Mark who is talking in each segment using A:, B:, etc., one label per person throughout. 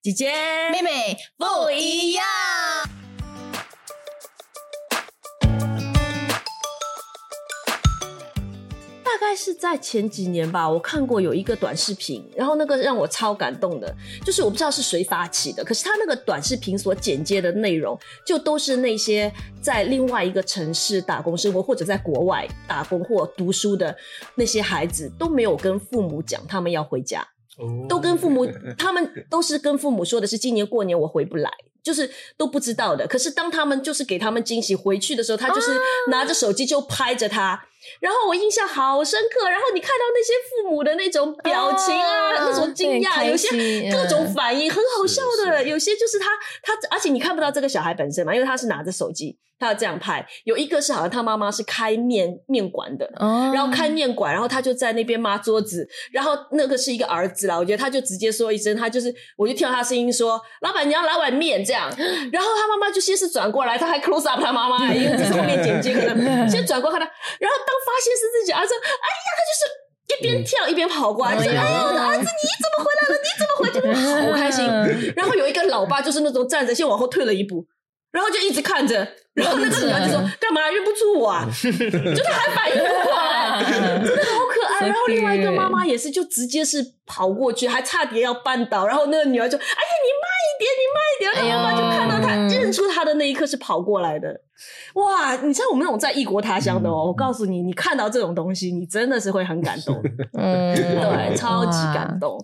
A: 姐姐、
B: 妹妹不一样。
A: 大概是在前几年吧，我看过有一个短视频，然后那个让我超感动的，就是我不知道是谁发起的，可是他那个短视频所剪接的内容，就都是那些在另外一个城市打工生活，或者在国外打工或读书的那些孩子，都没有跟父母讲他们要回家，都跟父母，他们都是跟父母说的是今年过年我回不来。就是都不知道的，可是当他们就是给他们惊喜回去的时候，他就是拿着手机就拍着他，然后我印象好深刻。然后你看到那些父母的那种表情啊，那种惊讶，有些各种反应很好笑的，有些就是他他，而且你看不到这个小孩本身嘛，因为他是拿着手机。他要这样拍，有一个是好像他妈妈是开面面馆的，然后开面馆，然后他就在那边抹桌子，然后那个是一个儿子啦，我觉得他就直接说一声，他就是，我就听到他声音说：“老板娘来碗面。”这样，然后他妈妈就先是转过来，他还 close up 他妈妈，因为这是后面剪接可能先转过看他，然后当发现是自己儿子，哎呀，他就是一边跳一边跑过来，说：“哎呀，我的儿子你怎么回来了？你怎么回来？”好开心。然后有一个老爸就是那种站着先往后退了一步。然后就一直看着，然后那个女儿就说：“干嘛认不出我？”啊？就他还反应不过来，真的好可爱。然后另外一个妈妈也是，就直接是跑过去，还差点要绊倒。然后那个女儿就：“哎呀，你点，你慢一点。”然后妈妈就看到他认出他的那一刻是跑过来的。哇！你像我们那种在异国他乡的哦，我告诉你，你看到这种东西，你真的是会很感动。嗯，对，超级感动。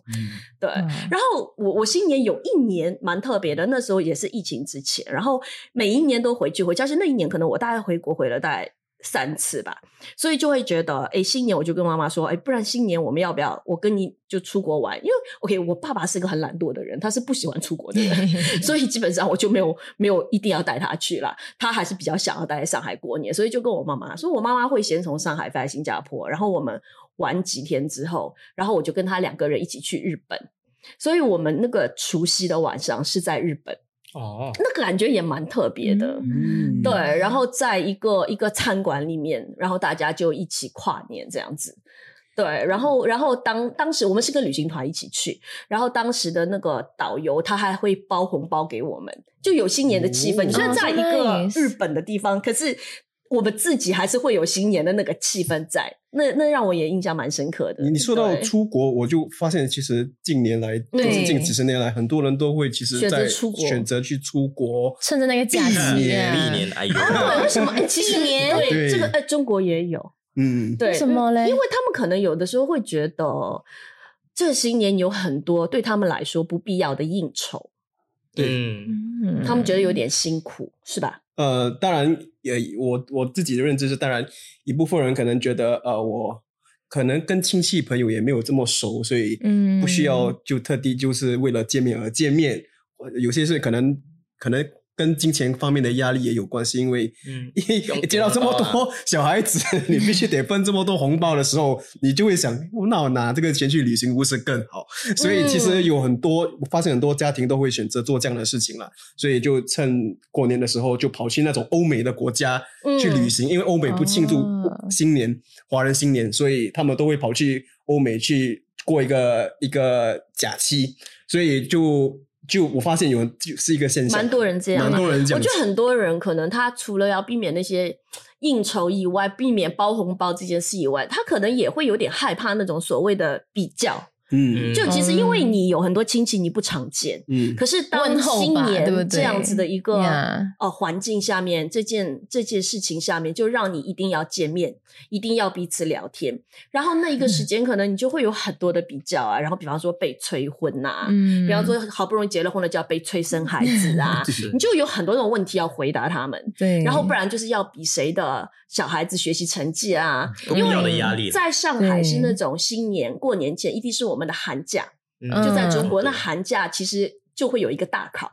A: 对。然后我我新年有一年蛮特别的，那时候也是疫情之前，然后每一年都回去回家。是那一年可能我大概回国回了大概。三次吧，所以就会觉得，哎，新年我就跟妈妈说，哎，不然新年我们要不要我跟你就出国玩？因为，OK，我爸爸是个很懒惰的人，他是不喜欢出国的人，所以基本上我就没有没有一定要带他去了，他还是比较想要待在上海过年，所以就跟我妈妈说，我妈妈会先从上海飞来新加坡，然后我们玩几天之后，然后我就跟他两个人一起去日本，所以我们那个除夕的晚上是在日本。哦，那感觉也蛮特别的，对。然后在一个一个餐馆里面，然后大家就一起跨年这样子，对。然后，然后当当时我们是跟旅行团一起去，然后当时的那个导游他还会包红包给我们，就有新年的气氛。虽然在一个日本的地方，可是。我们自己还是会有新年的那个气氛在，那那让我也印象蛮深刻的。
C: 你说到出国，我就发现其实近年来，就是近几十年来，很多人都会其实在选择去出国，
B: 趁着那个假期，
D: 历年哎呦，
A: 为什么？哎，七年对这个哎，中国也有，嗯，对，
B: 什么嘞？
A: 因为他们可能有的时候会觉得，这新年有很多对他们来说不必要的应酬，
C: 对，
A: 他们觉得有点辛苦，是吧？
C: 呃，当然，也我我自己的认知是，当然一部分人可能觉得，呃，我可能跟亲戚朋友也没有这么熟，所以不需要就特地就是为了见面而见面，有些是可能可能。跟金钱方面的压力也有关系，因为 接到这么多小孩子，你必须得分这么多红包的时候，你就会想，那我拿这个钱去旅行不是更好？所以其实有很多，我发现很多家庭都会选择做这样的事情了。所以就趁过年的时候，就跑去那种欧美的国家去旅行，因为欧美不庆祝新年，华人新年，所以他们都会跑去欧美去过一个一个假期，所以就。就我发现有就是一个现象，
A: 蛮多人这样，
C: 蛮多人这样。
A: 我觉得很多人可能他除了要避免那些应酬以外，避免包红包这件事以外，他可能也会有点害怕那种所谓的比较。嗯，就其实因为你有很多亲戚你不常见，嗯，可是当新年这样子的一个呃环境下面，这件这件事情下面，就让你一定要见面，一定要彼此聊天，然后那一个时间可能你就会有很多的比较啊，然后比方说被催婚呐，嗯，比方说好不容易结了婚了就要被催生孩子啊，你就有很多种问题要回答他们，
B: 对，
A: 然后不然就是要比谁的小孩子学习成绩啊，因为
D: 压力，
A: 在上海是那种新年过年前一定是我们。的寒假就在中国，那寒假其实就会有一个大考，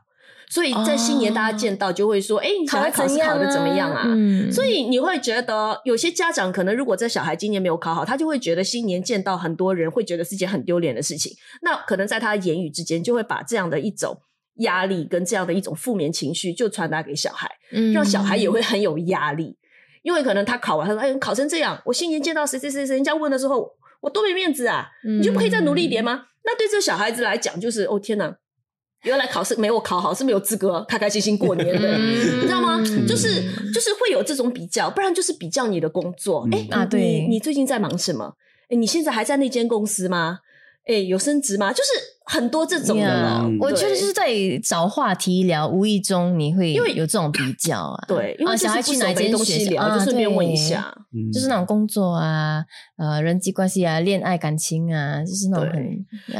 A: 所以在新年大家见到就会说：“哎，小孩考试考的怎么样啊？”所以你会觉得有些家长可能如果在小孩今年没有考好，他就会觉得新年见到很多人会觉得是件很丢脸的事情。那可能在他的言语之间就会把这样的一种压力跟这样的一种负面情绪就传达给小孩，让小孩也会很有压力，因为可能他考完他说：“哎，考成这样，我新年见到谁谁谁谁，人家问的时候。”我多没面子啊！你就不可以再努力一点吗？那对这小孩子来讲，就是哦天哪，原来考试没有考好是没有资格开开心心过年的，你知道吗？就是就是会有这种比较，不然就是比较你的工作。哎啊，对，你最近在忙什么？哎，你现在还在那间公司吗？哎，有升职吗？就是很多这种的，
B: 我觉得就是在找话题聊，无意中你会因为有这种比较啊，
A: 对，因为小孩去哪间东西聊，就顺便问一下，
B: 就是那种工作啊，呃，人际关系啊，恋爱感情啊，就是那种很。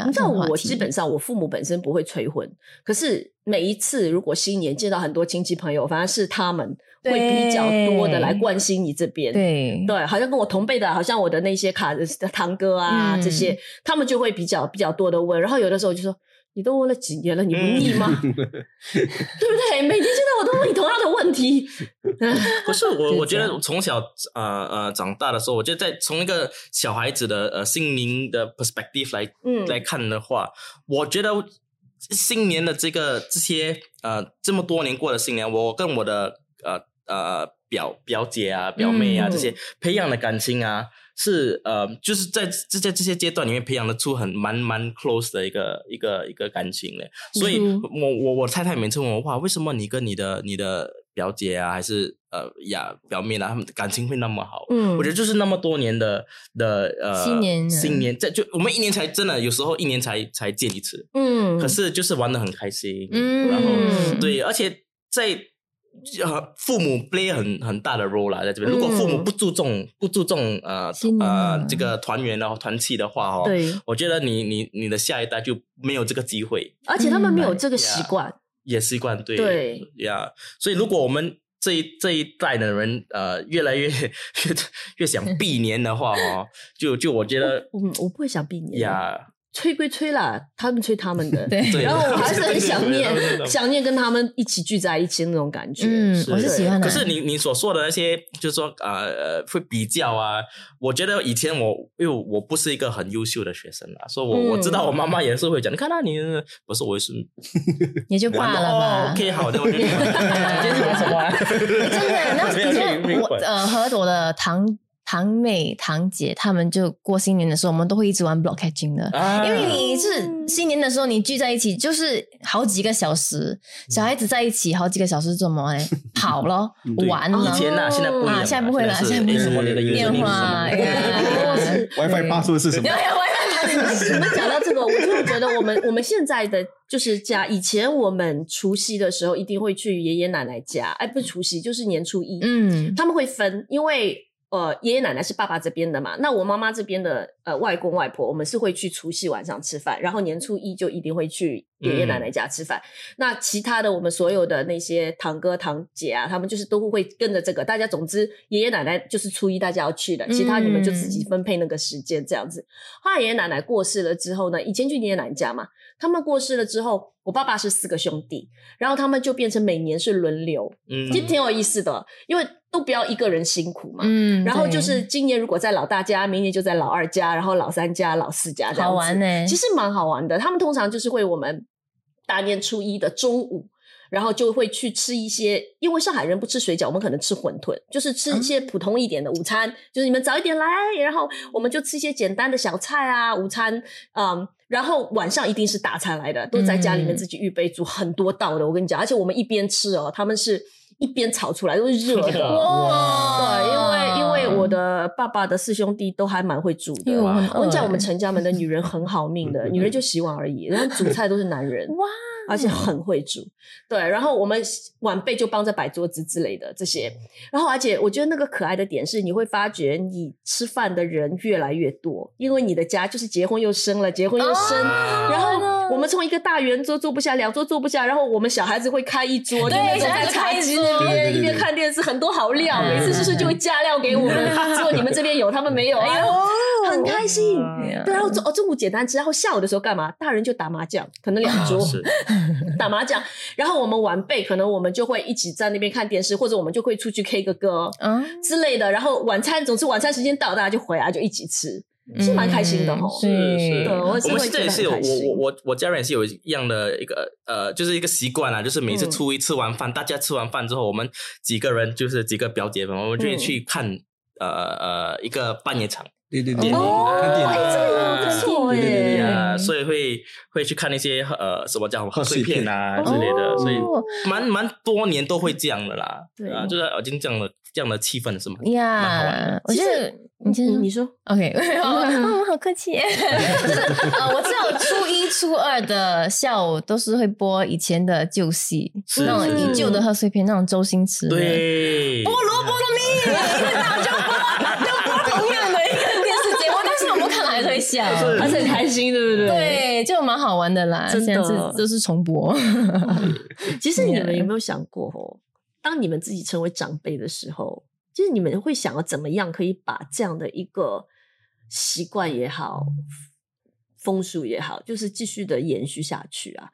A: 你知道我基本上我父母本身不会催婚，可是每一次如果新年见到很多亲戚朋友，反而是他们。会比较多的来关心你这边，
B: 对。
A: 对，好像跟我同辈的，好像我的那些卡的堂哥啊这些，他们就会比较比较多的问，然后有的时候就说：“你都问了几年了，你不腻吗？对不对？每天现在我都问你同样的问题。
D: 不是我我觉得从小呃呃长大的时候，我觉得在从一个小孩子的呃心灵的 perspective 来来看的话，我觉得新年的这个这些呃这么多年过的新年，我跟我的呃。呃，表表姐啊，表妹啊，这些培养的感情啊，是呃，就是在这在这些阶段里面培养的出很蛮蛮 close 的一个一个一个感情嘞。所以，我我我太太每次问我哇，为什么你跟你的你的表姐啊，还是呃呀表妹啊，他们感情会那么好？嗯，我觉得就是那么多年的的呃
B: 新年
D: 新年，在就我们一年才真的有时候一年才才见一次，嗯，可是就是玩的很开心，嗯，然后对，而且在。呃，父母 play 很很大的 role 啦，在这边。如果父母不注重不注重呃呃这个团圆然后团契的话哦，对，我觉得你你你的下一代就没有这个机会，
A: 而且他们没有这个习惯，
D: 也习惯对对呀。所以如果我们这一这一代的人呃越来越越越想避 年的话哦，就就我觉得，
A: 嗯，我不会想避年呀。吹归吹啦，他们吹他们的，对，然后我还是很想念，想念跟他们一起聚在一起的那种感觉。
B: 嗯，我是喜欢
D: 的。可是你你所说的那些，就是说呃会比较啊，我觉得以前我因为我不是一个很优秀的学生啊，所以我我知道我妈妈也是会讲，你看到你不是我是，
B: 也就罢了吧。
D: OK，好的，我就今天讲什么？
B: 真的，那以前我呃和我的堂。堂妹、堂姐，他们就过新年的时候，我们都会一直玩 block catching 的，因为你是新年的时候，你聚在一起就是好几个小时，小孩子在一起好几个小时做什么呢？跑咯，玩了。
D: 以前呢，现在不啊，
B: 现在不会了，现在
D: 什么
B: 电话？
C: WiFi 发出的是什么？
A: 我们讲到这个，我就觉得我们我们现在的就是家，以前我们除夕的时候一定会去爷爷奶奶家，哎，不是除夕，就是年初一，嗯，他们会分，因为。呃，爷爷奶奶是爸爸这边的嘛？那我妈妈这边的呃外公外婆，我们是会去除夕晚上吃饭，然后年初一就一定会去爷爷奶奶家吃饭。那其他的我们所有的那些堂哥堂姐啊，他们就是都会跟着这个。大家总之爷爷奶奶就是初一大家要去的，其他你们就自己分配那个时间这样子。后来爷爷奶奶过世了之后呢，以前去爷爷奶奶家嘛，他们过世了之后，我爸爸是四个兄弟，然后他们就变成每年是轮流，嗯，其实挺有意思的，因为。都不要一个人辛苦嘛，嗯，然后就是今年如果在老大家，明年就在老二家，然后老三家、老四家这样子，
B: 好玩呢。
A: 其实蛮好玩的。他们通常就是会我们大年初一的中午，然后就会去吃一些，因为上海人不吃水饺，我们可能吃馄饨，就是吃一些普通一点的午餐。就是你们早一点来，然后我们就吃一些简单的小菜啊，午餐，嗯，然后晚上一定是大餐来的，都在家里面自己预备煮很多道的。我跟你讲，而且我们一边吃哦，他们是。一边炒出来都是热的，对，因为我的爸爸的四兄弟都还蛮会煮的。我跟你讲，我们陈家门的女人很好命的，女人就洗碗而已，然后煮菜都是男人，哇，而且很会煮。对，然后我们晚辈就帮着摆桌子之类的这些。然后，而且我觉得那个可爱的点是，你会发觉你吃饭的人越来越多，因为你的家就是结婚又生了，结婚又生，然后。我们从一个大圆桌坐不下，两桌坐不下，然后我们小孩子会开一桌，就那种在茶几那边一边看电视，很多好料，每次就是就会加料给我们，说你们这边有，他们没有，哎呦，很开心。对，然后中中午简单吃，然后下午的时候干嘛？大人就打麻将，可能两桌。打麻将，然后我们晚辈可能我们就会一起在那边看电视，或者我们就会出去 K 个歌，嗯之类的。然后晚餐，总之晚餐时间到，大家就回来就一起吃。是蛮开心的哈，
D: 是是，
A: 我
D: 们现在也是有我我我我家人也是有一样的一个呃，就是一个习惯啊，就是每次初一吃完饭，大家吃完饭之后，我们几个人就是几个表姐们，我们就去看呃呃一个半夜场。
C: 对对对，
A: 看
C: 电影，
A: 这个不错耶，
D: 所以会会去看那些呃什么叫贺岁片啊之类的，所以蛮蛮多年都会这样的啦，对啊，就是已经这样的这样的气氛是吗？
B: 呀，我觉得你
A: 先你说
B: ，OK，好客气，就是呃，我知道初一初二的下午都是会播以前的旧戏，那种以旧的贺岁片，那种周星驰，
D: 对，
B: 菠萝菠萝蜜，大家播就播同样的一个。笑，
A: 而且很开心，对不对？
B: 对，就蛮好玩的啦。
A: 真的，
B: 都是重播。
A: 其实你们有没有想过，哦，当你们自己成为长辈的时候，就是你们会想要怎么样可以把这样的一个习惯也好、风俗也好，就是继续的延续下去啊？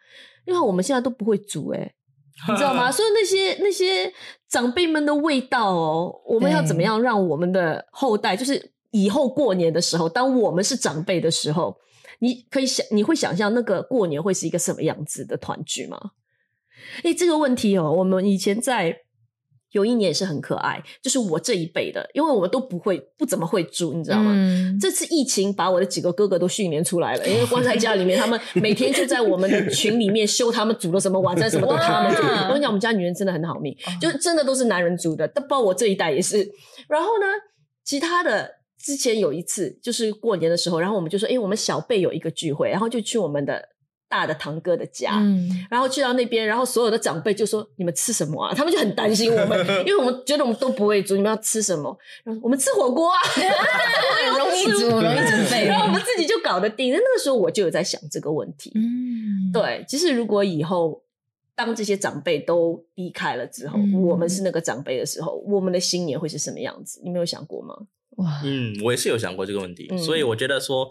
A: 因为我们现在都不会煮，哎，你知道吗？所以那些那些长辈们的味道哦，我们要怎么样让我们的后代，就是。以后过年的时候，当我们是长辈的时候，你可以想，你会想象那个过年会是一个什么样子的团聚吗？哎，这个问题哦，我们以前在有一年也是很可爱，就是我这一辈的，因为我们都不会不怎么会煮，你知道吗？这次疫情把我的几个哥哥都训练出来了，因为关在家里面，他们每天就在我们的群里面秀他们煮了什么晚餐，什么都 他们煮。我跟你讲，我们家女人真的很好命，就是真的都是男人煮的，包括我这一代也是。然后呢，其他的。之前有一次，就是过年的时候，然后我们就说：“哎，我们小辈有一个聚会，然后就去我们的大的堂哥的家，然后去到那边，然后所有的长辈就说：‘你们吃什么啊？’他们就很担心我们，因为我们觉得我们都不会煮，你们要吃什么？然后我们吃火锅啊，
B: 容易煮，容易准备，
A: 然后我们自己就搞得定。那个时候我就有在想这个问题。嗯，对，其实如果以后当这些长辈都离开了之后，我们是那个长辈的时候，我们的新年会是什么样子？你没有想过吗？”
D: 哇，嗯，我也是有想过这个问题，所以我觉得说，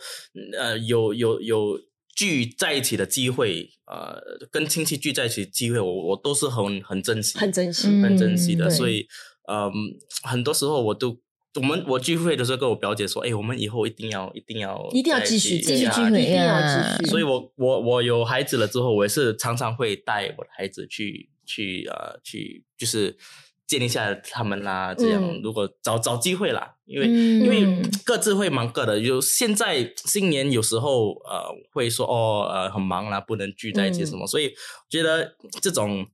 D: 呃，有有有聚在一起的机会，呃，跟亲戚聚在一起机会，我我都是很很珍惜，
A: 很珍惜，
D: 很珍惜的。所以，嗯，很多时候我都，我们我聚会的时候跟我表姐说，哎，我们以后一定要一定要
A: 一定要继续
B: 继续聚会，
A: 一定要继续。
D: 所以我我我有孩子了之后，我也是常常会带我的孩子去去呃去，就是。建立下他们啦，这样如果找找机会啦，因为因为各自会忙各的。就现在新年有时候呃会说哦呃很忙啦，不能聚在一起什么，所以觉得这种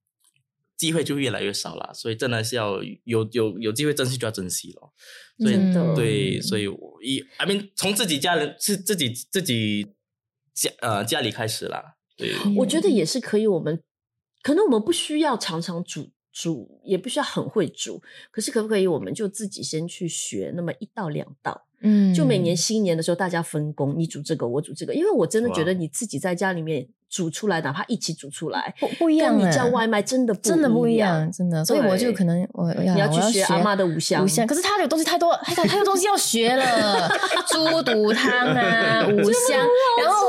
D: 机会就越来越少了。所以真的是要有有有机会珍惜就要珍惜了。所以对，所以我一 I mean 从自己家人是自己自己家呃家里开始啦。对，
A: 我觉得也是可以。我们可能我们不需要常常煮。煮也不需要很会煮，可是可不可以我们就自己先去学那么一道两道？嗯，就每年新年的时候大家分工，你煮这个，我煮这个，因为我真的觉得你自己在家里面。煮出来，哪怕一起煮出来，
B: 不不一样。
A: 你叫外卖真的
B: 真的不
A: 一
B: 样，真的。所以我就可能我
A: 你要去学阿妈的五香，
B: 五香。可是他有东西太多，他他有东西要学了，猪肚汤啊，五香。然后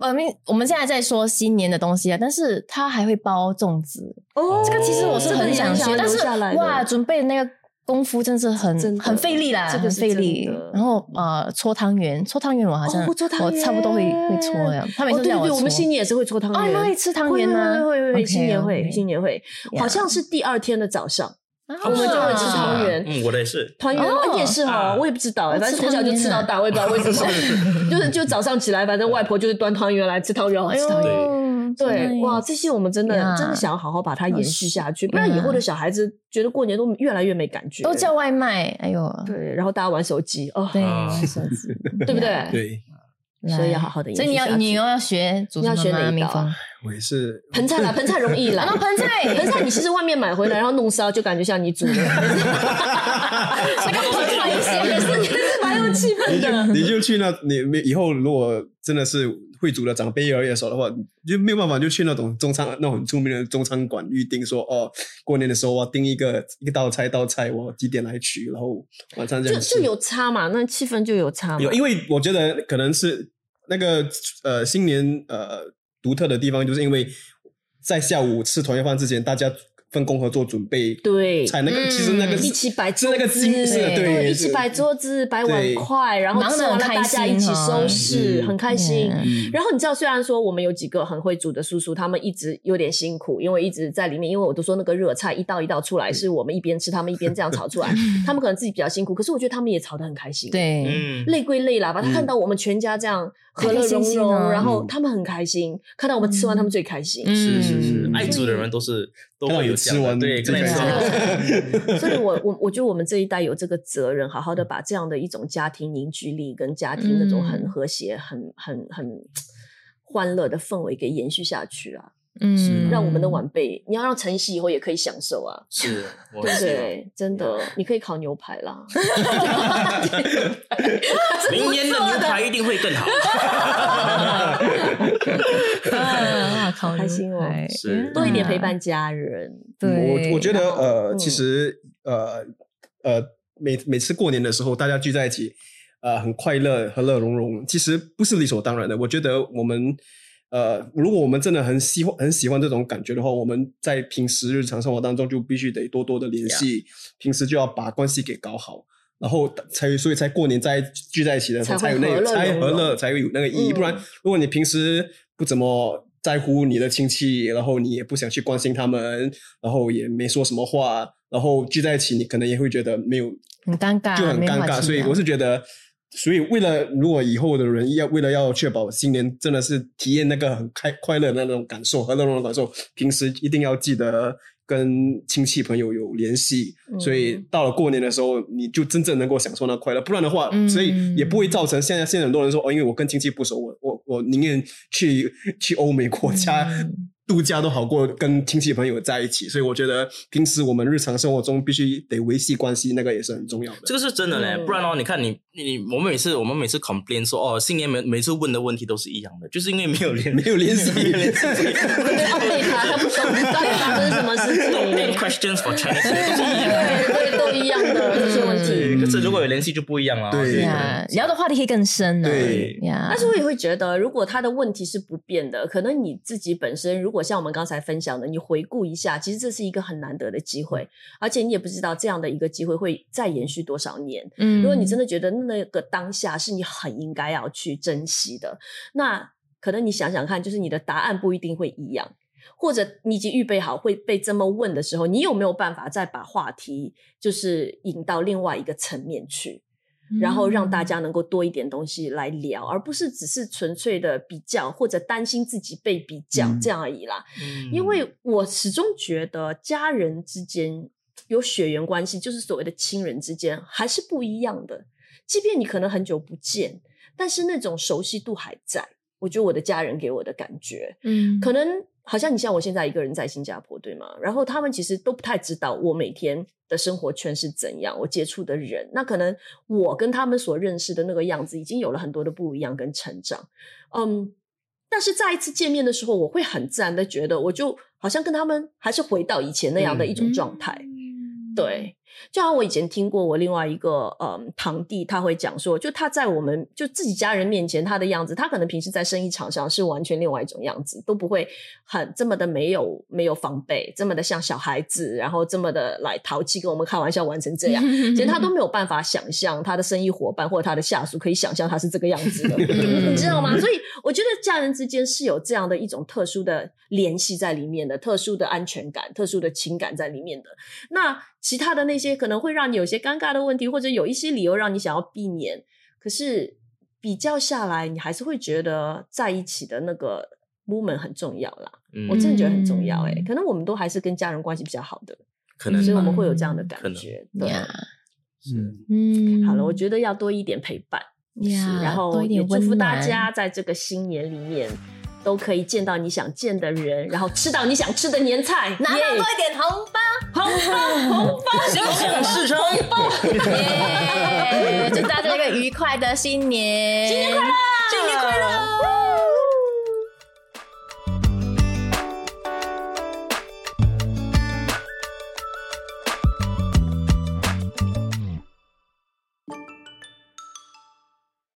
B: 我们我们现在在说新年的东西啊，但是他还会包粽子。哦，这个其实我是很想学，但是哇，准备那个。功夫真是很很费力啦，很费力。然后呃，搓汤圆，搓汤圆我好像我差不多会会搓呀。他每次叫我
A: 搓，我们新年也是会搓汤圆。
B: 你们会吃汤圆吗？
A: 会会会，新年会新年会，好像是第二天的早上，我们就会吃汤圆。
D: 嗯，我的也是。
A: 汤圆，你也是哈，我也不知道，反正从小就吃到大，我也不知道为什么，就是就早上起来，反正外婆就是端汤圆来吃汤圆，吃汤圆。对，哇，这些我们真的真的想要好好把它延续下去，不然以后的小孩子觉得过年都越来越没感觉，
B: 都叫外卖，哎呦，
A: 对，然后大家玩手机，哦，
B: 对，玩手机，
A: 对不对？
C: 对，
A: 所以要好好的。
B: 所以你要你要学，
A: 要学哪一
C: 道？我也是
A: 盆菜啦，盆菜容易啦。
B: 然 后盆菜，
A: 盆菜你其实外面买回来，然后弄烧，就感觉像你煮的。这个不是开心，也是也是蛮有气氛的。
C: 你就去那，你以后如果真的是。会煮的长辈越来越少的话，就没有办法就去那种中餐那种很出名的中餐馆预定，说哦，过年的时候我订一个一道菜道菜，我几点来取，然后晚上这样
A: 就就有差嘛，那气氛就有差。
C: 有，因为我觉得可能是那个呃新年呃独特的地方，就是因为在下午吃团圆饭之前，大家。分工合作准备，
A: 对，
C: 才那个其实那个
A: 一起摆
C: 是那个精致，对，
A: 一起摆桌子、摆碗筷，然后吃完了大家一起收拾，很开心。然后你知道，虽然说我们有几个很会煮的叔叔，他们一直有点辛苦，因为一直在里面，因为我都说那个热菜一道一道出来，是我们一边吃，他们一边这样炒出来，他们可能自己比较辛苦，可是我觉得他们也炒的很开心。
B: 对，
A: 累归累啦，把他看到我们全家这样和乐融融，然后他们很开心，看到我们吃完，他们最开心。
D: 是是是，爱煮的人都是都会有
C: 吃完
D: 对。
A: 所以，我我我觉得我们这一代有这个责任，好好的把这样的一种家庭凝聚力跟家庭那种很和谐、很很很欢乐的氛围给延续下去啊。嗯，让我们的晚辈，你要让晨曦以后也可以享受啊。
D: 是，
A: 对对，真的，你可以烤牛排啦。
D: 明年的牛排一定会更好。
B: 啊，烤
A: 开心哦，
D: 是
A: 多一点陪伴家人。
B: 对，
C: 我我觉得呃，其实呃呃，每每次过年的时候，大家聚在一起，呃，很快乐、和乐融融，其实不是理所当然的。我觉得我们。呃，如果我们真的很喜欢很喜欢这种感觉的话，我们在平时日常生活当中就必须得多多的联系，平时就要把关系给搞好，然后才所以才过年在聚在一起的时候才有那个才和乐才有那个意义。不然，如果你平时不怎么在乎你的亲戚，然后你也不想去关心他们，然后也没说什么话，然后聚在一起，你可能也会觉得没有
B: 很尴尬，
C: 就很尴尬。所以我是觉得。所以，为了如果以后的人要为了要确保新年真的是体验那个很开快乐的那种感受和那种感受，平时一定要记得跟亲戚朋友有联系。所以到了过年的时候，你就真正能够享受那快乐。不然的话，所以也不会造成现在现在很多人说哦，因为我跟亲戚不熟，我我我宁愿去去欧美国家。度假都好过跟亲戚朋友在一起，所以我觉得平时我们日常生活中必须得维系关系，那个也是很重要的。
D: 这个是真的嘞，不然哦，你看你你我们每次我们每次 complain 说哦，新年每每次问的问题都是一样的，就是因为没有联
C: 没有联系，
A: 没有联系。对他他不懂到底发生什么事情。
D: Questions for Chinese 都
A: 是一样的，对，都一样的这些问题。
D: 可是如果有联系就不一样了，
C: 对
B: 呀，聊的话题可以更深
C: 了，对
B: 呀。
A: 但是我也会觉得，如果他的问题是不变的，可能你自己本身如果像我们刚才分享的，你回顾一下，其实这是一个很难得的机会，而且你也不知道这样的一个机会会再延续多少年。嗯，如果你真的觉得那个当下是你很应该要去珍惜的，那可能你想想看，就是你的答案不一定会一样，或者你已经预备好会被这么问的时候，你有没有办法再把话题就是引到另外一个层面去？然后让大家能够多一点东西来聊，而不是只是纯粹的比较或者担心自己被比较这样而已啦。因为我始终觉得家人之间有血缘关系，就是所谓的亲人之间还是不一样的。即便你可能很久不见，但是那种熟悉度还在。我觉得我的家人给我的感觉，嗯，可能。好像你像我现在一个人在新加坡，对吗？然后他们其实都不太知道我每天的生活圈是怎样，我接触的人，那可能我跟他们所认识的那个样子已经有了很多的不一样跟成长。嗯，但是再一次见面的时候，我会很自然的觉得，我就好像跟他们还是回到以前那样的一种状态，对。就像我以前听过我另外一个嗯堂弟，他会讲说，就他在我们就自己家人面前他的样子，他可能平时在生意场上是完全另外一种样子，都不会很这么的没有没有防备，这么的像小孩子，然后这么的来淘气，跟我们开玩笑玩成这样，其实他都没有办法想象他的生意伙伴或者他的下属可以想象他是这个样子的，你知道吗？所以我觉得家人之间是有这样的一种特殊的联系在里面的，特殊的安全感、特殊的情感在里面的。那其他的那些可能会让你有些尴尬的问题，或者有一些理由让你想要避免。可是比较下来，你还是会觉得在一起的那个 moment 很重要啦。嗯我真的觉得很重要。哎，可能我们都还是跟家人关系比较好的，
D: 可能
A: 所以我们会有这样的感觉。对，
C: 是
A: 嗯，好了，我觉得要多一点陪伴，然后也祝福大家在这个新年里面。都可以见到你想见的人，然后吃到你想吃的年菜，
B: 拿到多一点红包，
A: 红包，红包，
D: 事成，
A: 红包，
B: 祝大家一个愉快的新年，
A: 新年快乐，
B: 新年快乐。